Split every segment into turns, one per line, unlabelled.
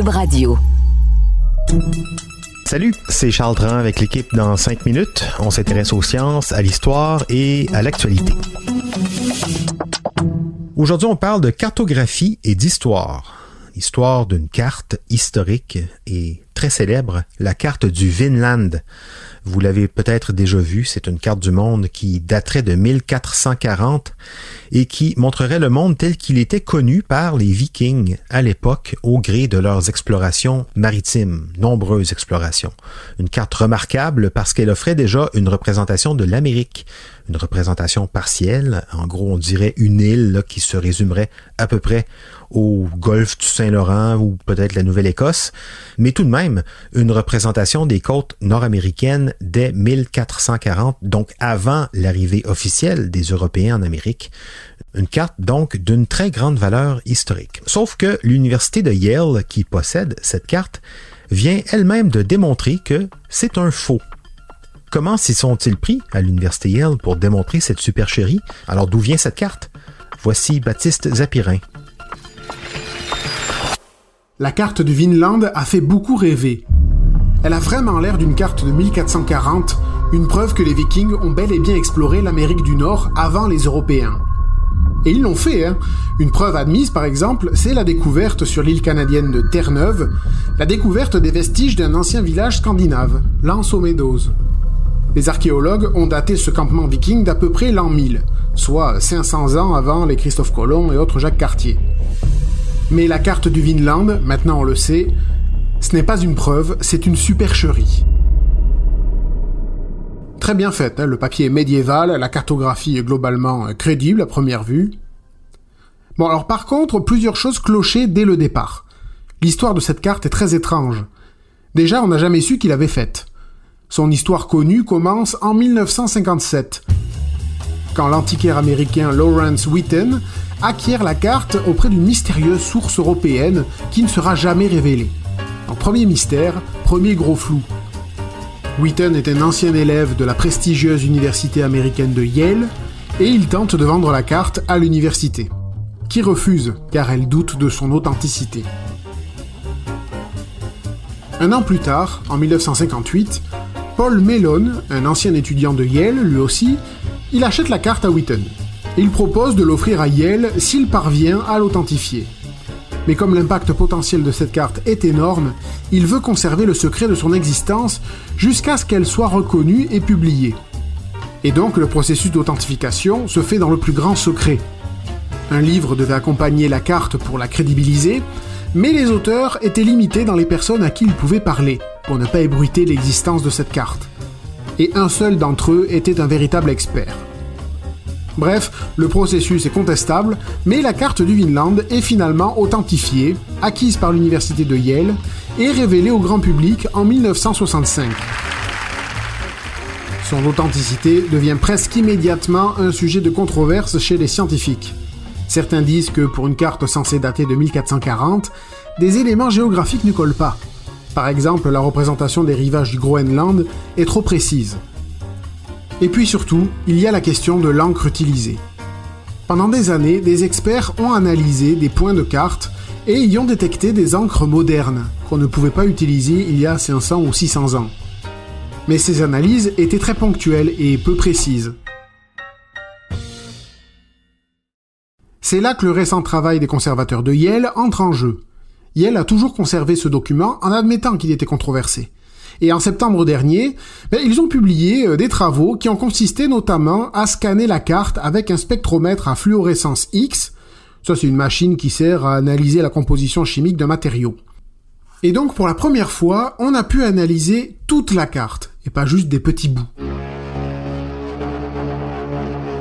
Radio.
Salut, c'est Charles Tran avec l'équipe dans 5 minutes. On s'intéresse aux sciences, à l'histoire et à l'actualité. Aujourd'hui, on parle de cartographie et d'histoire. Histoire d'une carte historique et très célèbre, la carte du Vinland. Vous l'avez peut-être déjà vu, c'est une carte du monde qui daterait de 1440 et qui montrerait le monde tel qu'il était connu par les Vikings à l'époque au gré de leurs explorations maritimes, nombreuses explorations. Une carte remarquable parce qu'elle offrait déjà une représentation de l'Amérique, une représentation partielle, en gros on dirait une île qui se résumerait à peu près au golfe du Saint-Laurent ou peut-être la Nouvelle-Écosse, mais tout de même une représentation des côtes nord-américaines dès 1440, donc avant l'arrivée officielle des Européens en Amérique. Une carte donc d'une très grande valeur historique. Sauf que l'université de Yale, qui possède cette carte, vient elle-même de démontrer que c'est un faux. Comment s'y sont-ils pris à l'université Yale pour démontrer cette supercherie? Alors d'où vient cette carte? Voici Baptiste Zapirin.
La carte du Vinland a fait beaucoup rêver. Elle a vraiment l'air d'une carte de 1440, une preuve que les Vikings ont bel et bien exploré l'Amérique du Nord avant les Européens. Et ils l'ont fait, hein. Une preuve admise, par exemple, c'est la découverte sur l'île canadienne de Terre-Neuve, la découverte des vestiges d'un ancien village scandinave, Lance aux Meadows. Les archéologues ont daté ce campement viking d'à peu près l'an 1000, soit 500 ans avant les Christophe Colomb et autres Jacques Cartier. Mais la carte du Vinland, maintenant on le sait, ce n'est pas une preuve, c'est une supercherie. Très bien faite, hein, le papier est médiéval, la cartographie est globalement euh, crédible à première vue. Bon alors par contre, plusieurs choses clochaient dès le départ. L'histoire de cette carte est très étrange. Déjà, on n'a jamais su qui l'avait faite. Son histoire connue commence en 1957, quand l'antiquaire américain Lawrence Witten acquiert la carte auprès d'une mystérieuse source européenne qui ne sera jamais révélée. Premier mystère, premier gros flou. Witten est un ancien élève de la prestigieuse université américaine de Yale et il tente de vendre la carte à l'université, qui refuse car elle doute de son authenticité. Un an plus tard, en 1958, Paul Mellon, un ancien étudiant de Yale lui aussi, il achète la carte à Witten. Et il propose de l'offrir à Yale s'il parvient à l'authentifier mais comme l'impact potentiel de cette carte est énorme, il veut conserver le secret de son existence jusqu'à ce qu'elle soit reconnue et publiée. Et donc le processus d'authentification se fait dans le plus grand secret. Un livre devait accompagner la carte pour la crédibiliser, mais les auteurs étaient limités dans les personnes à qui ils pouvaient parler, pour ne pas ébruiter l'existence de cette carte. Et un seul d'entre eux était un véritable expert. Bref, le processus est contestable, mais la carte du Vinland est finalement authentifiée, acquise par l'université de Yale et révélée au grand public en 1965. Son authenticité devient presque immédiatement un sujet de controverse chez les scientifiques. Certains disent que pour une carte censée dater de 1440, des éléments géographiques ne collent pas. Par exemple, la représentation des rivages du Groenland est trop précise. Et puis surtout, il y a la question de l'encre utilisée. Pendant des années, des experts ont analysé des points de carte et y ont détecté des encres modernes qu'on ne pouvait pas utiliser il y a 500 ou 600 ans. Mais ces analyses étaient très ponctuelles et peu précises. C'est là que le récent travail des conservateurs de Yale entre en jeu. Yale a toujours conservé ce document en admettant qu'il était controversé. Et en septembre dernier, ben, ils ont publié euh, des travaux qui ont consisté notamment à scanner la carte avec un spectromètre à fluorescence X. Ça, c'est une machine qui sert à analyser la composition chimique d'un matériau. Et donc, pour la première fois, on a pu analyser toute la carte, et pas juste des petits bouts.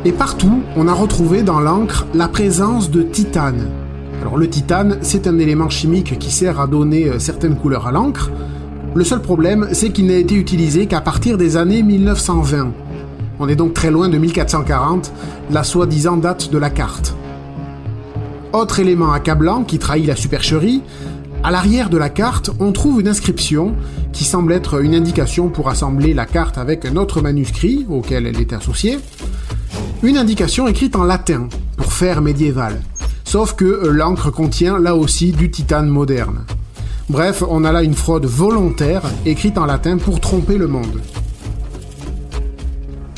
Et partout, on a retrouvé dans l'encre la présence de titane. Alors le titane, c'est un élément chimique qui sert à donner euh, certaines couleurs à l'encre. Le seul problème, c'est qu'il n'a été utilisé qu'à partir des années 1920. On est donc très loin de 1440, la soi-disant date de la carte. Autre élément accablant qui trahit la supercherie, à l'arrière de la carte, on trouve une inscription qui semble être une indication pour assembler la carte avec un autre manuscrit auquel elle est associée. Une indication écrite en latin, pour faire médiéval. Sauf que l'encre contient là aussi du titane moderne. Bref, on a là une fraude volontaire écrite en latin pour tromper le monde.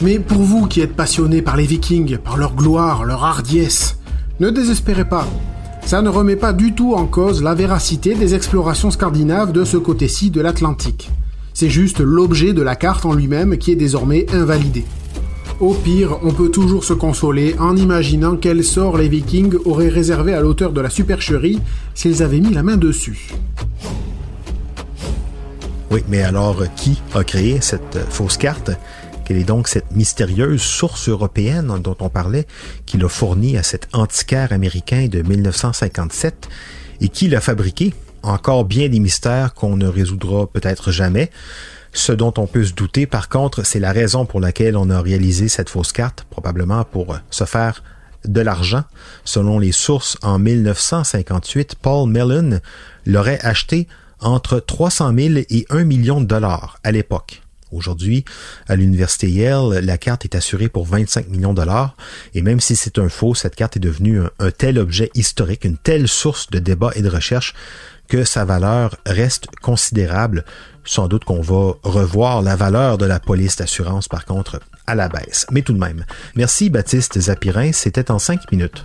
Mais pour vous qui êtes passionnés par les vikings, par leur gloire, leur hardiesse, ne désespérez pas. Ça ne remet pas du tout en cause la véracité des explorations scandinaves de ce côté-ci de l'Atlantique. C'est juste l'objet de la carte en lui-même qui est désormais invalidé. Au pire, on peut toujours se consoler en imaginant quel sort les vikings auraient réservé à l'auteur de la supercherie s'ils avaient mis la main dessus.
Oui, mais alors qui a créé cette fausse carte? Quelle est donc cette mystérieuse source européenne dont on parlait, qui l'a fournie à cet antiquaire américain de 1957 et qui l'a fabriqué? Encore bien des mystères qu'on ne résoudra peut-être jamais. Ce dont on peut se douter, par contre, c'est la raison pour laquelle on a réalisé cette fausse carte, probablement pour se faire de l'argent. Selon les sources, en 1958, Paul Mellon l'aurait acheté entre 300 000 et 1 million de dollars à l'époque. Aujourd'hui, à l'université Yale, la carte est assurée pour 25 millions de dollars, et même si c'est un faux, cette carte est devenue un, tel objet historique, une telle source de débat et de recherche que sa valeur reste considérable. Sans doute qu'on va revoir la valeur de la police d'assurance, par contre, à la baisse. Mais tout de même. Merci Baptiste Zapirin, c'était en cinq minutes.